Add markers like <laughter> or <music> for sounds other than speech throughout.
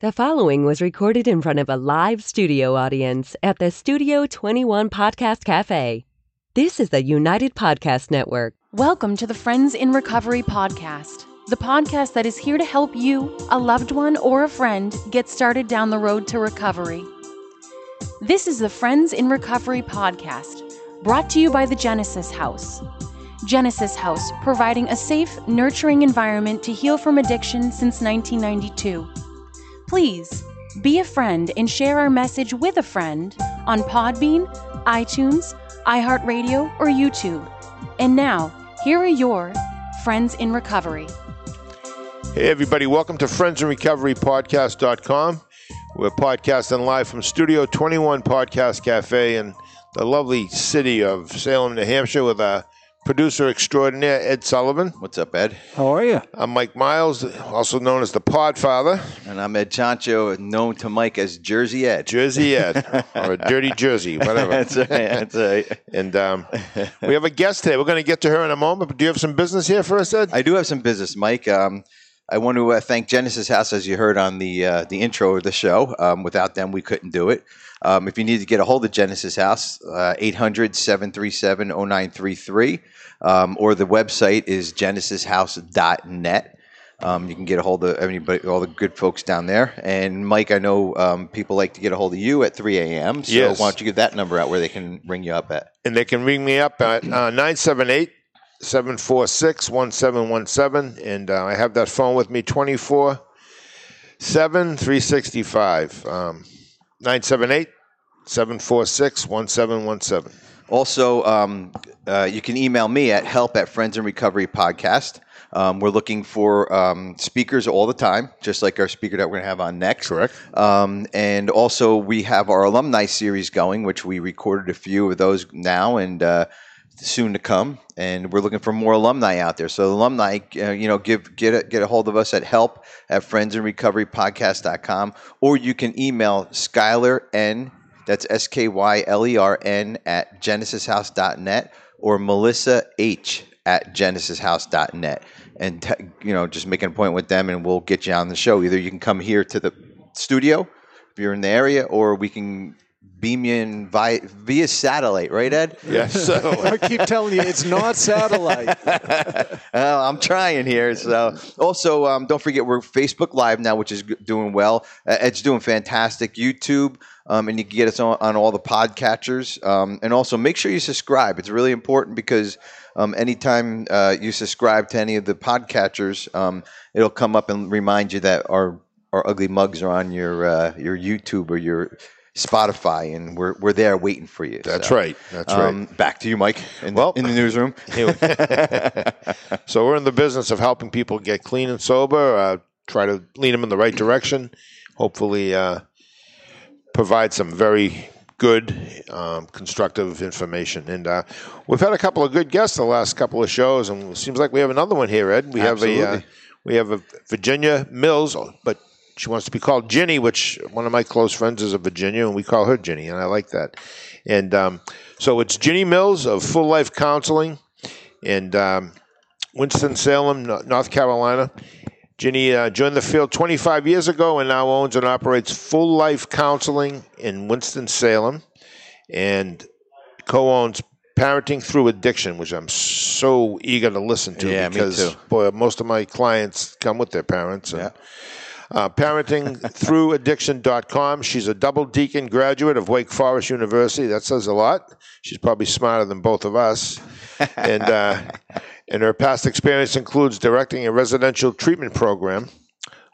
The following was recorded in front of a live studio audience at the Studio 21 Podcast Cafe. This is the United Podcast Network. Welcome to the Friends in Recovery podcast, the podcast that is here to help you, a loved one, or a friend get started down the road to recovery. This is the Friends in Recovery podcast, brought to you by the Genesis House. Genesis House, providing a safe, nurturing environment to heal from addiction since 1992. Please be a friend and share our message with a friend on Podbean, iTunes, iHeartRadio, or YouTube. And now, here are your Friends in Recovery. Hey, everybody, welcome to Friends in Recovery Podcast.com. We're podcasting live from Studio 21 Podcast Cafe in the lovely city of Salem, New Hampshire, with our producer extraordinaire, Ed Sullivan. What's up, Ed? How are you? I'm Mike Miles, also known as the Podfather, And I'm Ed Chancho, known to Mike as Jersey Ed. Jersey Ed, <laughs> or Dirty Jersey, whatever. That's right. That's right. And um, we have a guest today. We're going to get to her in a moment, but do you have some business here for us, Ed? I do have some business, Mike. Um, I want to uh, thank Genesis House, as you heard on the uh, the intro of the show. Um, without them, we couldn't do it. Um, if you need to get a hold of Genesis House, uh, 800 737 0933, um, or the website is genesishouse.net. Um, you can get a hold of anybody, all the good folks down there. And Mike, I know um, people like to get a hold of you at 3 a.m. So Yes. why don't you give that number out where they can ring you up at? and they can ring me up at uh, 978 746 1717. And uh, I have that phone with me 24 7 365. Um, 978 746 1717. Also, um, uh, you can email me at help at Friends and Recovery Podcast. Um, we're looking for um, speakers all the time, just like our speaker that we're going to have on next. Correct. Um, and also, we have our alumni series going, which we recorded a few of those now and uh, soon to come. And we're looking for more alumni out there. So, alumni, uh, you know, give get a, get a hold of us at help at friendsandrecoverypodcast.com, or you can email Skylar N. That's S K Y L E R N at genesishouse.net or Melissa H at genesishouse.net. And, you know, just make an appointment with them and we'll get you on the show. Either you can come here to the studio if you're in the area, or we can beam you in via, via satellite, right, Ed? <laughs> Yes. So <laughs> I keep telling you, it's not satellite. <laughs> Well, I'm trying here. So, also, um, don't forget we're Facebook Live now, which is doing well. Uh, Ed's doing fantastic. YouTube, um, and you can get us on, on all the podcatchers. Um, and also, make sure you subscribe. It's really important because um, anytime uh, you subscribe to any of the podcatchers, um, it'll come up and remind you that our our ugly mugs are on your uh, your YouTube or your Spotify, and we're we're there waiting for you. That's So, right. That's right. Um, back to you, Mike. In, Well- in the newsroom. <laughs> right. <laughs> so we're in the business of helping people get clean and sober, uh, try to lead them in the right direction, hopefully uh, provide some very good, um, constructive information. And uh, we've had a couple of good guests the last couple of shows, and it seems like we have another one here, Ed. We have a uh, we have a Virginia Mills, but she wants to be called Ginny, which one of my close friends is a Virginia, and we call her Ginny, and I like that. And um, so it's Ginny Mills of Full Life Counseling in um, Winston-Salem, North Carolina. Ginny uh, joined the field 25 years ago and now owns and operates Full Life Counseling in Winston-Salem and co-owns Parenting Through Addiction, which I'm so eager to listen to Yeah, because boy, most of my clients come with their parents. And, Yeah. Uh, parentingthroughaddiction.com. She's a double deacon graduate of Wake Forest University. That says a lot. She's probably smarter than both of us. And uh, and her past experience includes directing a residential treatment program,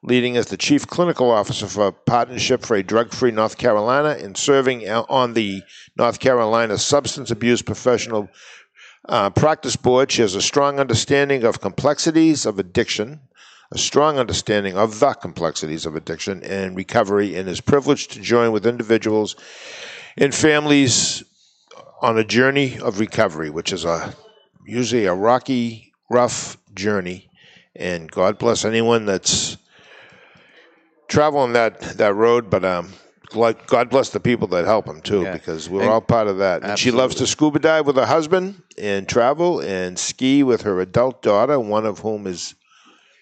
leading as the chief clinical officer for a Partnership for a Drug-Free North Carolina, and serving on the North Carolina Substance Abuse Professional uh, Practice Board. She has a strong understanding of complexities of addiction, a strong understanding of the complexities of addiction and recovery, and is privileged to join with individuals and families on a journey of recovery, which is a usually a rocky, rough journey. And God bless anyone that's traveling that that road, but um. Like God bless the people that help them too, Yeah. because we're And- all part of that. And she loves to scuba dive with her husband and travel and ski with her adult daughter, one of whom is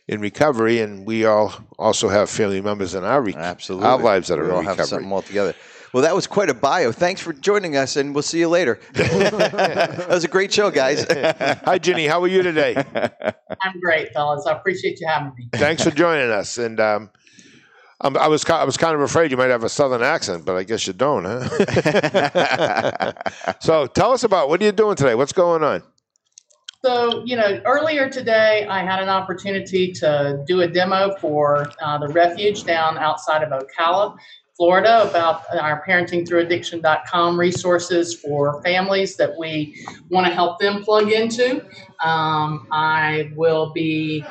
in recovery, and we all also have family members in our re- Absolutely. our lives that are we in all recovery. have something all together. Well, that was quite a bio. Thanks for joining us, and we'll see you later. <laughs> that was a great show, guys. <laughs> Hi, Ginny. How are you today? I'm great, fellas. I appreciate you having me. Thanks for joining us. And um, um, I was I was kind of afraid you might have a southern accent, but I guess you don't, huh? <laughs> so tell us about what are you doing today? What's going on? So, you know, earlier today, I had an opportunity to do a demo for uh, the refuge down outside of Ocala, Florida, about our parentingthroughaddiction.com resources for families that we want to help them plug into. Um, I will be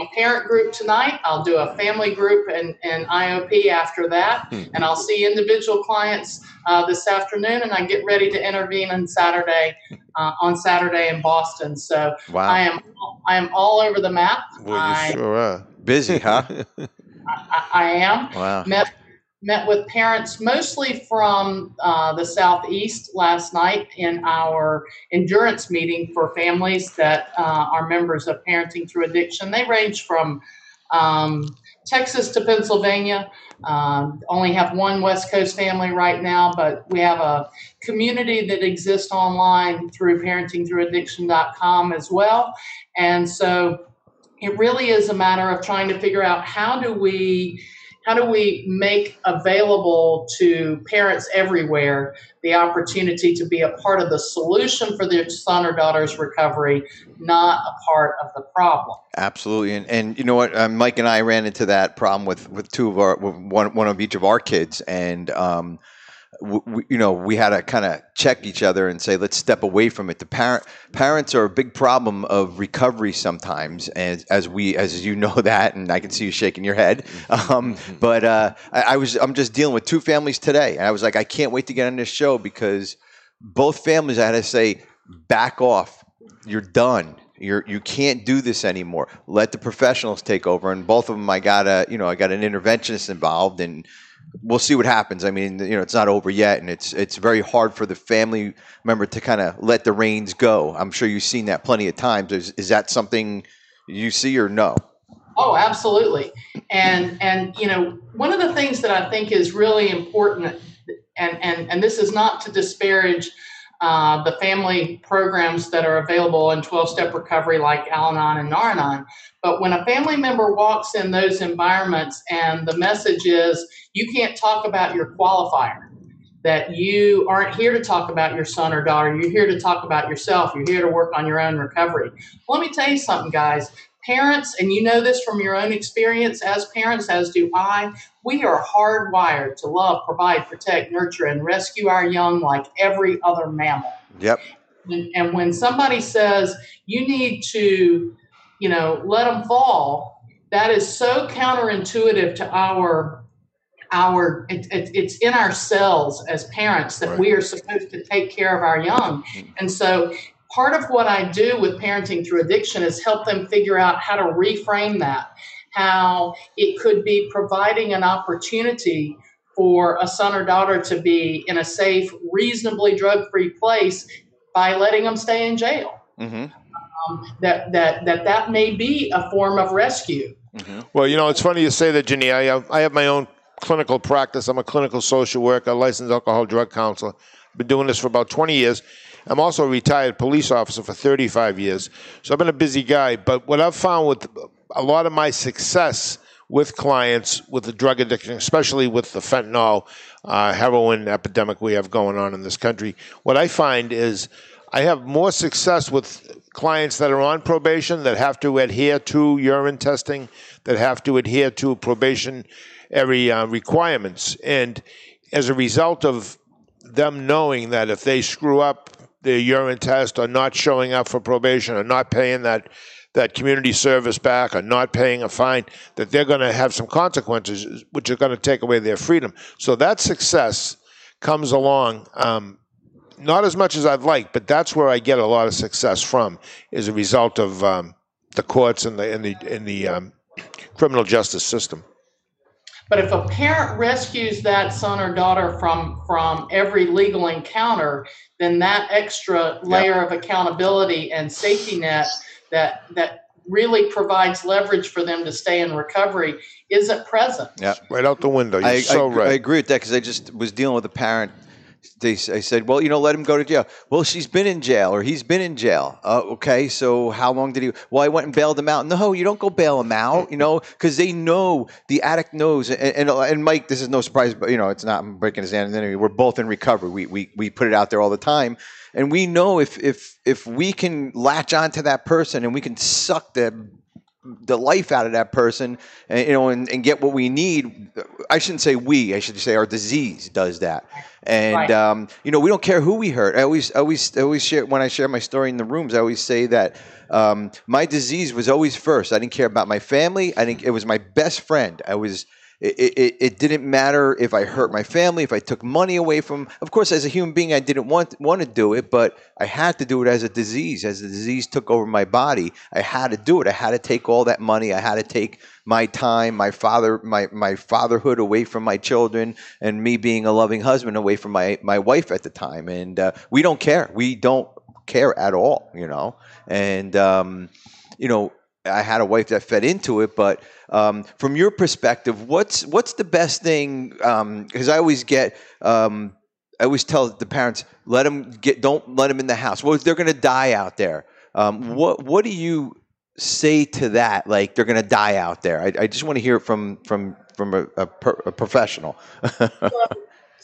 a parent group tonight. I'll do a family group and, and IOP after that. And I'll see individual clients uh, this afternoon, and I get ready to intervene on Saturday uh, on Saturday in Boston. So Wow. I am I am all over the map. Well, I, you sure are. Busy, huh? <laughs> I, I am Wow. met met with parents mostly from uh, the southeast last night in our endurance meeting for families that uh, are members of Parenting Through Addiction. They range from um, Texas to Pennsylvania. Um, only have one West Coast family right now, but we have a community that exists online through parentingthroughaddiction.com as well. And so it really is a matter of trying to figure out how do we how do we make available to parents everywhere the opportunity to be a part of the solution for their son or daughter's recovery, not a part of the problem. Absolutely, and and you know what, um, Mike and I ran into that problem with with two of our one one of each of our kids, and um, we, you know we had to kind of check each other and say let's step away from it. The parent parents are a big problem of recovery sometimes, and as we as you know <laughs> that, and I can see you shaking your head. Um, but uh, I, I was I'm just dealing with two families today, and I was like I can't wait to get on this show because both families I had to say back off you're done. You're you can't do this anymore. Let the professionals take over. And both of them, I got a you know I got an interventionist involved, and we'll see what happens. I mean, you know, it's not over yet, and it's it's very hard for the family member to kind of let the reins go. I'm sure you've seen that plenty of times. Is is that something you see or no? Oh, absolutely. And and you know, one of the things that I think is really important, and and and this is not to disparage uh, the family programs that are available in 12-step recovery like Al-Anon and Nar-Anon. But when a family member walks in those environments and the message is you can't talk about your qualifier, that you aren't here to talk about your son or daughter, you're here to talk about yourself, you're here to work on your own recovery. Let me tell you something, guys parents, and you know this from your own experience as parents, as do I, we are hardwired to love, provide, protect, nurture, and rescue our young like every other mammal. Yep. And, and when somebody says you need to, you know, let them fall, that is so counterintuitive to our our it, it, it's in our cells as parents that Right. we are supposed to take care of our young mm-hmm. and so part of what i do with parenting through addiction is help them figure out how to reframe that how it could be providing an opportunity for a son or daughter to be in a safe reasonably drug-free place by letting them stay in jail Mm-hmm. um, that, that that that may be a form of rescue Well, you know, it's funny you say that, Ginny. I have, I have my own clinical practice. I'm a clinical social worker, licensed alcohol drug counselor. Been doing this for about 20 years. I'm also a retired police officer for 35 years. So I've been a busy guy. But what I've found with a lot of my success with clients with the drug addiction, especially with the fentanyl, uh, heroin epidemic we have going on in this country, what I find is I have more success with clients that are on probation that have to adhere to urine testing, that have to adhere to probationary uh, requirements. And as a result of them knowing that if they screw up their urine test or not showing up for probation or not paying that that community service back or not paying a fine, that they're going to have some consequences, which are going to take away their freedom. So that success comes along. Um, not as much as I'd like, but that's where I get a lot of success from, as a result of um, the courts and the and the in the um, criminal justice system. But if a parent rescues that son or daughter from from every legal encounter, then that extra layer of accountability and safety net that that really provides leverage for them to stay in recovery isn't present. Yeah. Right out the window. You're I, so I, right. I agree with that because I just was dealing with a parent. They, I said, well, you know, let him go to jail. Well, she's been in jail or he's been in jail. Uh, okay, so how long did he? Well, I went and bailed him out. No, you don't go bail him out, you know, because they know the addict knows. And, and, and Mike, this is no surprise, but you know, it's not I'm breaking his hand. Anyway, we're both in recovery. We, we we put it out there all the time, and we know if if if we can latch onto that person and we can suck the the life out of that person and you know and, and get what we need. I shouldn't say we i should say our disease does that. And Right. um, you know we don't care who we hurt. I always always I always share when i share my story in the rooms i always say that um, my disease was always first. I didn't care about my family. I think it was my best friend. I was it, it, it didn't matter if I hurt my family, if I took money away from. Of course, as a human being, I didn't want want to do it, but I had to do it as a disease. As the disease took over my body, I had to do it. I had to take all that money. I had to take my time, my father, my my fatherhood away from my children, and me being a loving husband away from my my wife at the time. And uh, we don't care. We don't care at all, you know. And um, you know, I had a wife that fed into it, but um, from your perspective, what's what's the best thing? Because I always get, um, I always tell the parents, let them get, don't let them in the house. Well, they're going to die out there. Um, what what do you say to that? Like they're going to die out there. I, I just want to hear it from from from a, a, per, a professional. <laughs>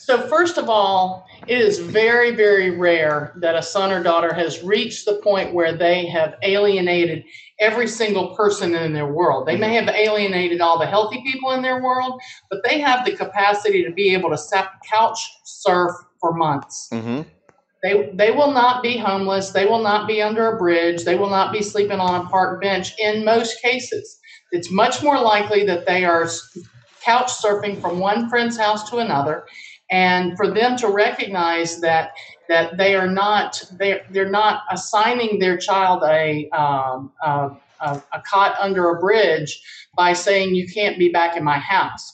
So, first of all, it is very, very rare that a son or daughter has reached the point where they have alienated every single person in their world. They may have alienated all the healthy people in their world, but they have the capacity to be able to couch surf for months. hmm They, they will not be homeless. They will not be under a bridge. They will not be sleeping on a park bench in most cases. It's much more likely that they are couch surfing from one friend's house to another. And for them to recognize that that they are not they're, they're not assigning their child a, um, a, a, a cot under a bridge by saying you can't be back in my house.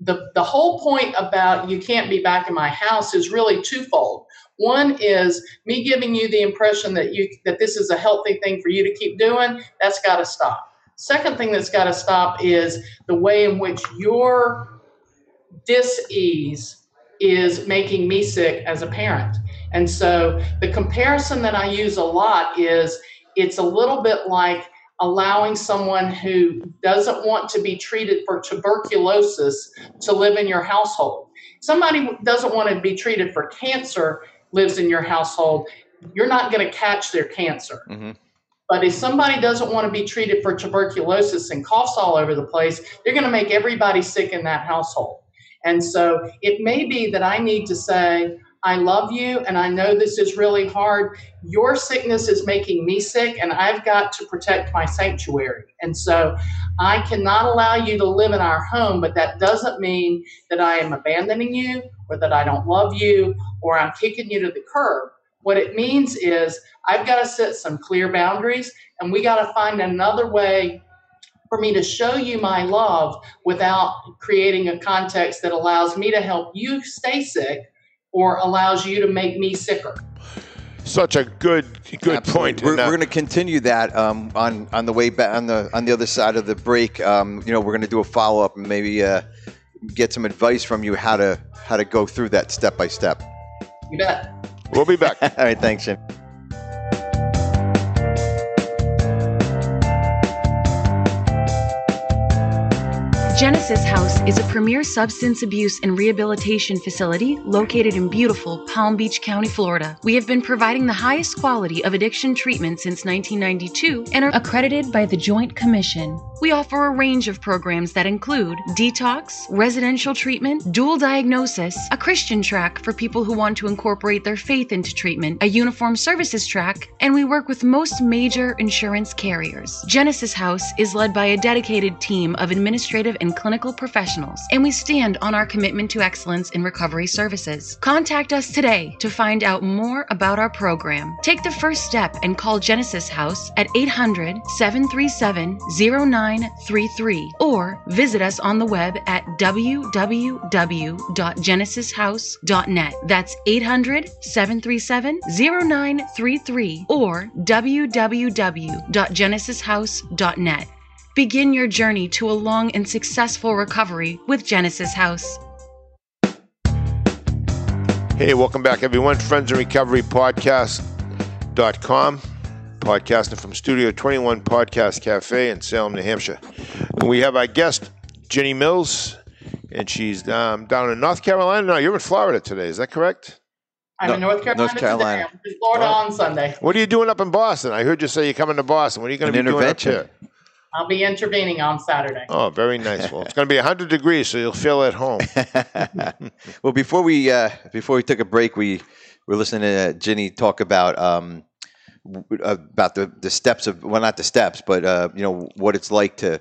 The, the whole point about you can't be back in my house is really twofold. One is me giving you the impression that you that this is a healthy thing for you to keep doing. That's got to stop. Second thing that's got to stop is the way in which your dis-ease is making me sick as a parent. And so the comparison that I use a lot is it's a little bit like allowing someone who doesn't want to be treated for tuberculosis to live in your household. Somebody who doesn't want to be treated for cancer lives in your household. You're not going to catch their cancer. Mhm. But if somebody doesn't want to be treated for tuberculosis and coughs all over the place, they're going to make everybody sick in that household. And so it may be that I need to say, I love you and I know this is really hard. Your sickness is making me sick and I've got to protect my sanctuary. And so I cannot allow you to live in our home, but that doesn't mean that I am abandoning you or that I don't love you or I'm kicking you to the curb. What it means is I've got to set some clear boundaries and we got to find another way for me to show you my love without creating a context that allows me to help you stay sick or allows you to make me sicker. Such a good good Absolutely. point. We're, we're going to continue that um, on on the way back on the on the other side of the break. Um, you know, we're going to do a follow up and maybe uh, get some advice from you how to how to go through that step by step. You bet. we'll be back. <laughs> All right, thanks, Jim. Genesis House is a premier substance abuse and rehabilitation facility located in beautiful Palm Beach County, Florida. We have been providing the highest quality of addiction treatment since 1992 and are accredited by the Joint Commission. We offer a range of programs that include detox, residential treatment, dual diagnosis, a Christian track for people who want to incorporate their faith into treatment, a uniform services track, and we work with most major insurance carriers. Genesis House is led by a dedicated team of administrative and clinical professionals, and we stand on our commitment to excellence in recovery services. Contact us today to find out more about our program. Take the first step and call Genesis House at 800 737 09 0933 or visit us on the web at www.genesishouse.net. That's 800 737 0933 or www.genesishouse.net. Begin your journey to a long and successful recovery with Genesis House. Hey, welcome back, everyone. Friends and Recovery Podcast.com. Podcasting from Studio 21 Podcast Cafe in Salem, New Hampshire. And we have our guest, Jenny Mills, and she's um, down in North Carolina. No, you're in Florida today. Is that correct? I'm No- in North Carolina, North Carolina. today. I'm in Florida on Sunday. What are you doing up in Boston? I heard you say you're coming to Boston. What are you going to be doing up intervention. here? I'll be intervening on Saturday. Oh, very nice. Well, it's going to be 100 degrees, so you'll feel at home. <laughs> well, before we uh, before we took a break, we were listening to Ginny talk about um, w- about the, the steps of well, not the steps, but uh, you know what it's like to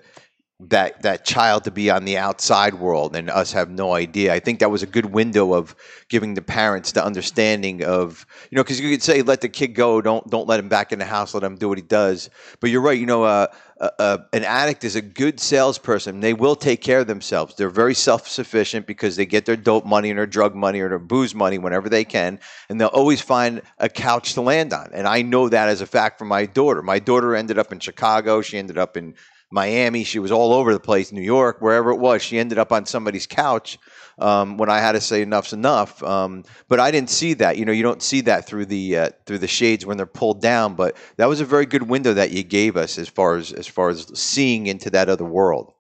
that that child to be on the outside world and us have no idea. I think that was a good window of giving the parents the understanding of you know because you could say let the kid go, don't don't let him back in the house, let him do what he does. But you're right, you know, uh, uh, uh, an addict is a good salesperson. They will take care of themselves. They're very self sufficient because they get their dope money and their drug money or their booze money whenever they can, and they'll always find a couch to land on. And I know that as a fact from my daughter. My daughter ended up in Chicago. She ended up in Miami. She was all over the place, New York, wherever it was. She ended up on somebody's couch um, when I had to say enough's enough. Um, but I didn't see that. You know, you don't see that through the uh, through the shades when they're pulled down. But that was a very good window that you gave us as far as as far as seeing into that other world.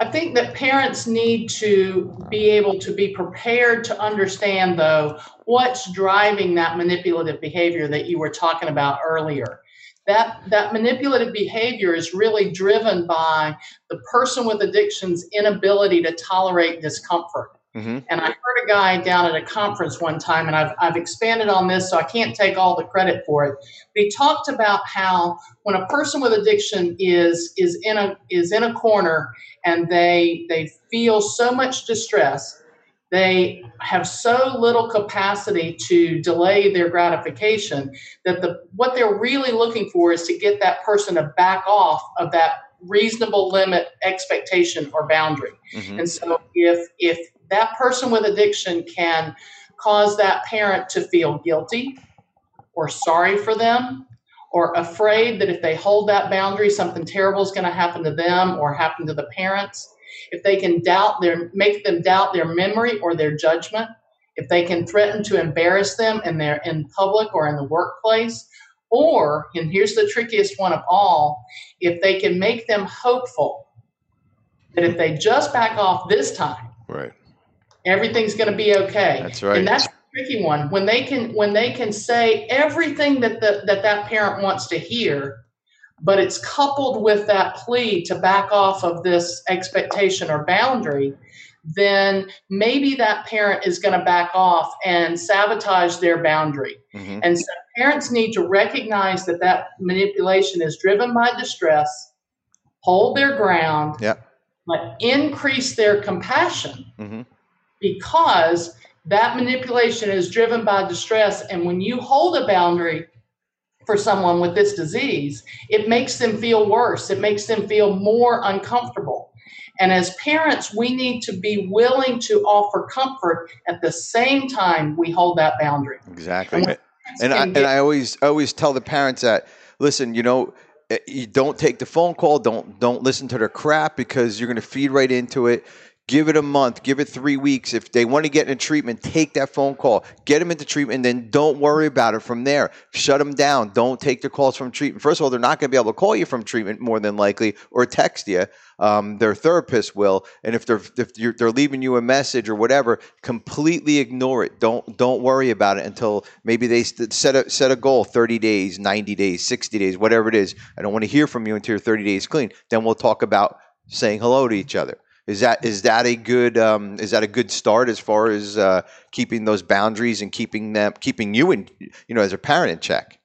I think that parents need to be able to be prepared to understand, though, what's driving that manipulative behavior that you were talking about earlier. That, that manipulative behavior is really driven by the person with addiction's inability to tolerate discomfort. Mm-hmm. And I heard a guy down at a conference one time, and I've, I've expanded on this, so I can't take all the credit for it. But he talked about how when a person with addiction is is in a is in a corner and they they feel so much distress, they have so little capacity to delay their gratification that the what they're really looking for is to get that person to back off of that reasonable limit expectation or boundary. Mm-hmm. And so if if that person with addiction can cause that parent to feel guilty or sorry for them or afraid that if they hold that boundary something terrible is going to happen to them or happen to the parents if they can doubt their make them doubt their memory or their judgment if they can threaten to embarrass them in their in public or in the workplace or and here's the trickiest one of all if they can make them hopeful that if they just back off this time Right. everything's going to be okay That's right. and that's tricky one when they can when they can say everything that the, that that parent wants to hear but it's coupled with that plea to back off of this expectation or boundary then maybe that parent is going to back off and sabotage their boundary Mm-hmm. and so parents need to recognize that that manipulation is driven by distress hold their ground Yep. but increase their compassion Mm-hmm. because that manipulation is driven by distress. And when you hold a boundary for someone with this disease, it makes them feel worse, it makes them feel more uncomfortable. And as parents, we need to be willing to offer comfort at the same time we hold that boundary. Exactly. And And I, can and I always always tell the parents that listen, you know, eh, you don't take the phone call, don't don't listen to their crap because you're going to feed right into it. Give it a month, give it three weeks. If they want to get into treatment, take that phone call, get them into treatment, and then don't worry about it from there. Shut them down. Don't take their calls from treatment. First of all, they're not going to be able to call you from treatment more than likely, or text you. Um, their therapist will, and if they're if they're leaving you a message or whatever, completely ignore it. Don't don't worry about it until maybe they set a set a goal: thirty days, ninety days, sixty days, whatever it is. I don't want to hear from you until you're thirty days clean. Then we'll talk about saying hello to each other. Is that is that a good um, is that a good start as far as uh, keeping those boundaries and keeping them keeping you in you know as a parent in check?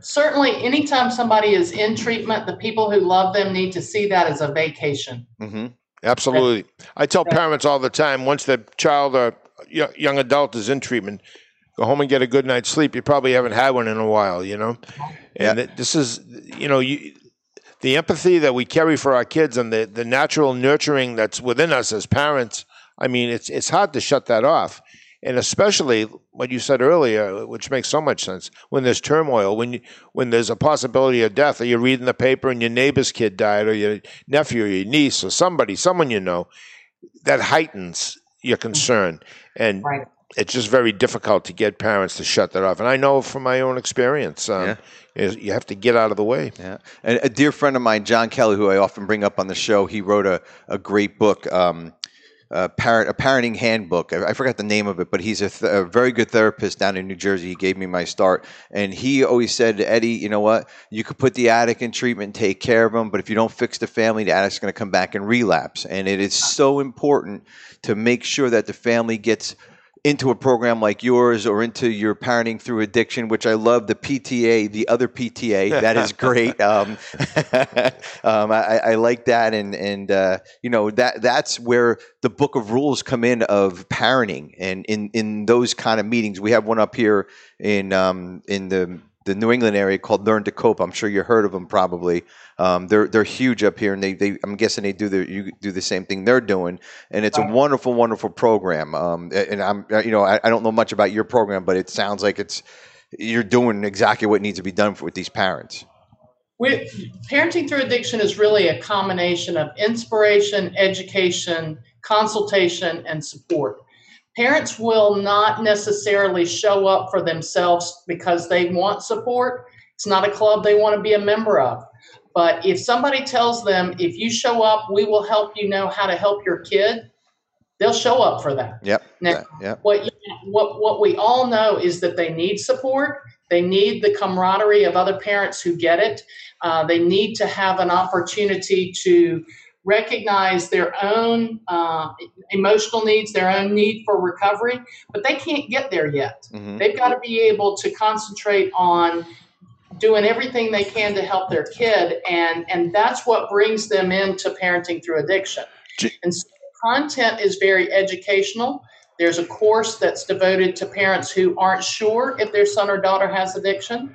Certainly, anytime somebody is in treatment, the people who love them need to see that as a vacation. Mm-hmm. Absolutely. I tell parents all the time once the child or young adult is in treatment, go home and get a good night's sleep. You probably haven't had one in a while, you know? And it- this is, you know, you, the empathy that we carry for our kids and the, the natural nurturing that's within us as parents, I mean, it's it's hard to shut that off. And especially what you said earlier, which makes so much sense, when there's turmoil, when you, when there's a possibility of death, or you're reading the paper and your neighbor's kid died, or your nephew, or your niece, or somebody, someone you know, that heightens your concern. And Right. It's just very difficult to get parents to shut that off. And I know from my own experience, um, Yeah. you have to get out of the way. Yeah. And a dear friend of mine, John Kelly, who I often bring up on the show, he wrote a, a great book, um, uh, parent, a parenting handbook. I, I forgot the name of it, but he's a, th- a very good therapist down in New Jersey. He gave me my start. And he always said, Eddie, you know what? You could put the addict in treatment and take care of him, but if you don't fix the family, the addict's going to come back and relapse. And it is so important to make sure that the family gets into a program like yours or into your parenting through addiction, which I love the PTA, the other PTA. That is <laughs> great. um, <laughs> um, I, I like that, and and uh, you know that that's where the book of rules come in of parenting, and in in those kind of meetings, we have one up here in um, in the the New England area called Learn to Cope. I'm sure you heard of them probably. Um, they're they're huge up here, and they, they I'm guessing they do the you do the same thing they're doing, and it's a wonderful wonderful program. Um, and I'm you know I, I don't know much about your program, but it sounds like it's you're doing exactly what needs to be done for, with these parents. We, parenting through addiction is really a combination of inspiration, education, consultation, and support. Parents will not necessarily show up for themselves because they want support. It's not a club they want to be a member of. But if somebody tells them, if you show up, we will help you know how to help your kid, they'll show up for that. Yep. Now, Yeah, yep. what you- what what we all know is that they need support. They need the camaraderie of other parents who get it. Uh, they need to have an opportunity to recognize their own uh, emotional needs, their own need for recovery, but they can't get there yet. Mhm. They've got to be able to concentrate on doing everything they can to help their kid, and and that's what brings them into parenting through addiction. And so content is very educational. There's a course that's devoted to parents who aren't sure if their son or daughter has addiction.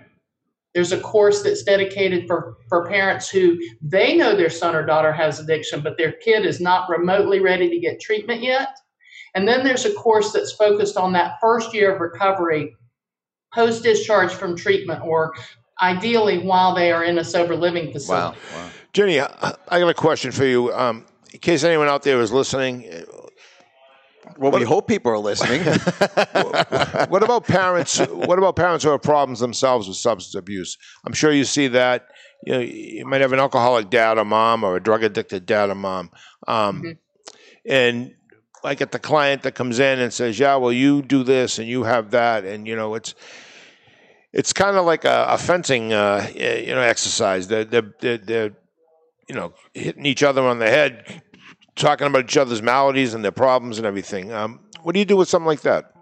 There's a course that's dedicated for, for parents who they know their son or daughter has addiction, but their kid is not remotely ready to get treatment yet. And then there's a course that's focused on that first year of recovery post discharge from treatment or ideally while they are in a sober living facility. Wow. wow. Jenny, I I got a question for you. Um, in case anyone out there is listening, Well, we hope people are listening. <laughs> what about parents? What about parents who have problems themselves with substance abuse? I'm sure you see that. You, know, you might have an alcoholic dad or mom, or a drug addicted dad or mom, um, Mhm. and I get the client that comes in and says, "Yeah, well, you do this and you have that," and you know, it's it's kind of like a, a fencing, uh, you know, exercise. They're, they're, they're, they're, you know, hitting each other on the head, talking about each other's maladies and their problems and everything. Um, what do you do with something like that?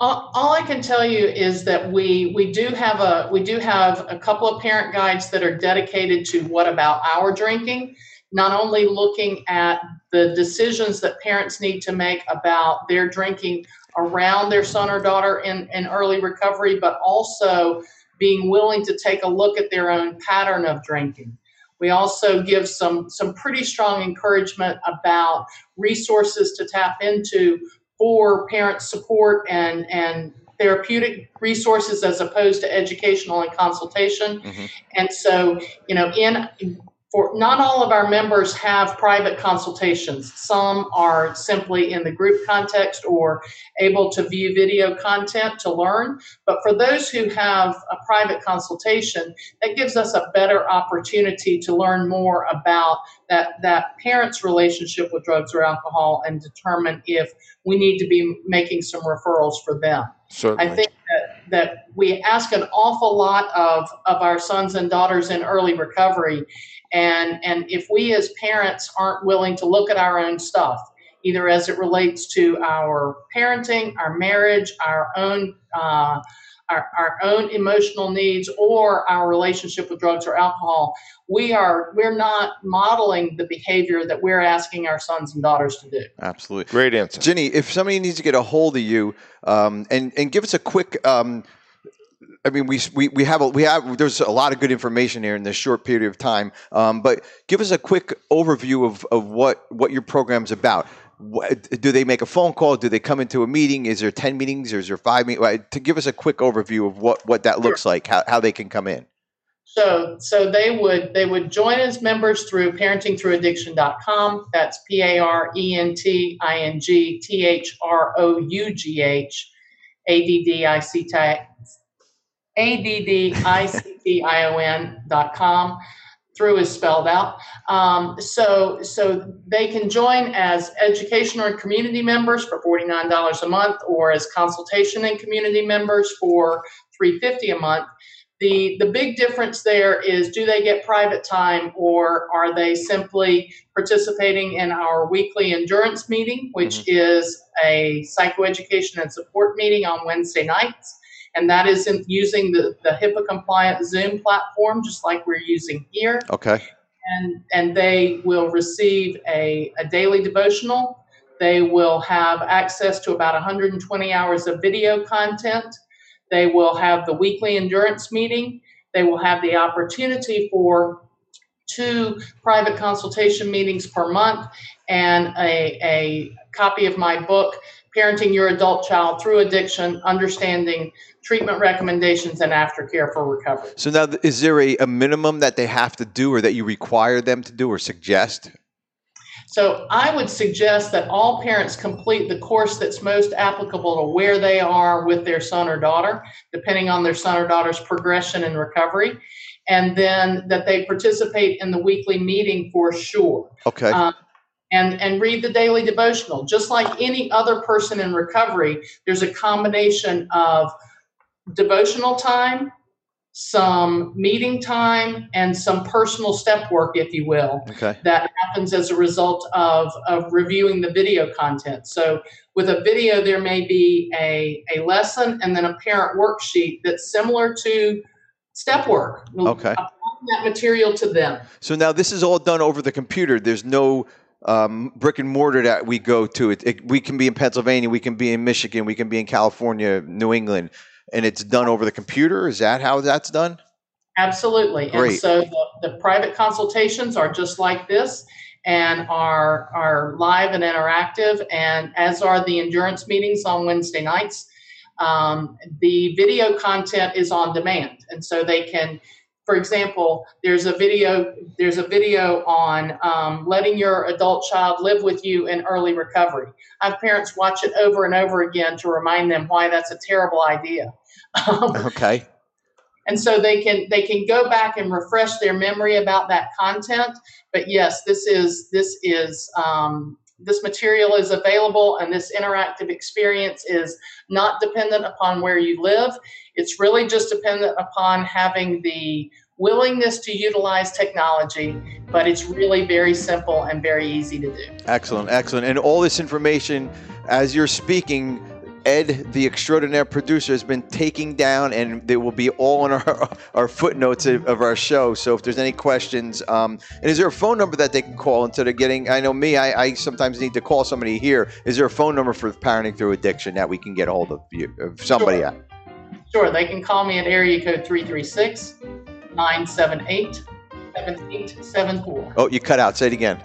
All, all I can tell you is that we we do have a we do have a couple of parent guides that are dedicated to what about our drinking, not only looking at the decisions that parents need to make about their drinking around their son or daughter in, in early recovery, but also being willing to take a look at their own pattern of drinking. We also give some some pretty strong encouragement about resources to tap into for parent support and and therapeutic resources as opposed to educational and consultation. Mhm. And so, you know, in for not all of our members have private consultations. Some are simply in the group context or able to view video content to learn. But for those who have a private consultation, that gives us a better opportunity to learn more about that, that parent's relationship with drugs or alcohol and determine if we need to be making some referrals for them. Certainly. I think that, that we ask an awful lot of, of our sons and daughters in early recovery. And, and if we as parents aren't willing to look at our own stuff, either as it relates to our parenting, our marriage, our own uh, our, our own emotional needs or our relationship with drugs or alcohol, we are we're not modeling the behavior that we're asking our sons and daughters to do. Absolutely. Great answer. Ginny, if somebody needs to get a hold of you um, and, and give us a quick um, I mean, we, we, we have, a, we have, there's a lot of good information here in this short period of time. Um, but give us a quick overview of, of what, what your program's about. Do they make a phone call? Do they come into a meeting? Is there 10 meetings or is there five meetings? To give us a quick overview of what, what that looks like, how, how they can come in. So, so they would they would join as members through parentingthrough-addiction.com. That's P A R E N T I N G T H R O U G H A D D I C T A D D I C T I O N dot com. Through is spelled out. Um, so so they can join as educational and community members for forty nine dollars a month, or as consultation and community members for three fifty a month the the big difference there is do they get private time or are they simply participating in our weekly endurance meeting which mm-hmm. is a psychoeducation and support meeting on wednesday nights and that is in using the, the hipaa compliant zoom platform just like we're using here. Okay. And and they will receive a, a daily devotional. They will have access to about 120 hours of video content. They will have the weekly endurance meeting. They will have the opportunity for two private consultation meetings per month and a, a copy of my book, Parenting Your Adult Child Through Addiction Understanding Treatment Recommendations and Aftercare for Recovery. So, now is there a, a minimum that they have to do or that you require them to do or suggest? So I would suggest that all parents complete the course that's most applicable to where they are with their son or daughter, depending on their son or daughter's progression and recovery, and then that they participate in the weekly meeting for sure. Okay. Um, and, and read the daily devotional. Just like any other person in recovery, there's a combination of devotional time, some meeting time and some personal step work, if you will, okay. that happens as a result of, of reviewing the video content. So, with a video, there may be a, a lesson and then a parent worksheet that's similar to step work. okay. That material to them. So, now this is all done over the computer. There's no um, brick and mortar that we go to. It, it, we can be in Pennsylvania, we can be in Michigan, we can be in California, New England and it's done over the computer. Is that how that's done? Absolutely. Great. And so the, the private consultations are just like this and are are live and interactive, and as are the endurance meetings on Wednesday nights. Um, the video content is on demand, and so they can. For example, there's a video. There's a video on um, letting your adult child live with you in early recovery. I have parents watch it over and over again to remind them why that's a terrible idea. Um, okay. And so they can they can go back and refresh their memory about that content. But yes, this is this is um, this material is available, and this interactive experience is not dependent upon where you live. It's really just dependent upon having the willingness to utilize technology, but it's really very simple and very easy to do. Excellent, excellent. And all this information, as you're speaking, Ed, the extraordinaire producer, has been taking down, and they will be all in our, <laughs> our footnotes of, of our show. So if there's any questions, um, and is there a phone number that they can call instead of getting? I know me, I, I, sometimes need to call somebody here. Is there a phone number for parenting through addiction that we can get a hold of you, of somebody sure. at? Sure, they can call me at area code 336 978 7874. Oh, you cut out. Say it again.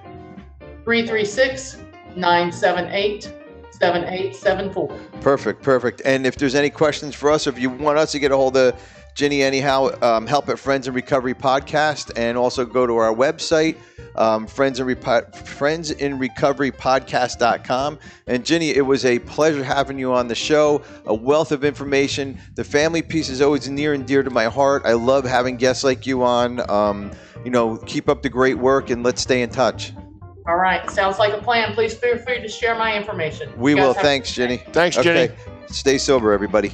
336 978 7874. Perfect, perfect. And if there's any questions for us, or if you want us to get a hold of Ginny anyhow, um, help at Friends and Recovery podcast, and also go to our website, um, Friends in Repo- Friends in Recovery podcast.com. And Ginny, it was a pleasure having you on the show. A wealth of information. The family piece is always near and dear to my heart. I love having guests like you on. Um, you know, keep up the great work, and let's stay in touch. All right. Sounds like a plan. Please feel free to share my information. We will. Thanks, Jenny. Thanks, Jenny. Okay. Stay sober, everybody.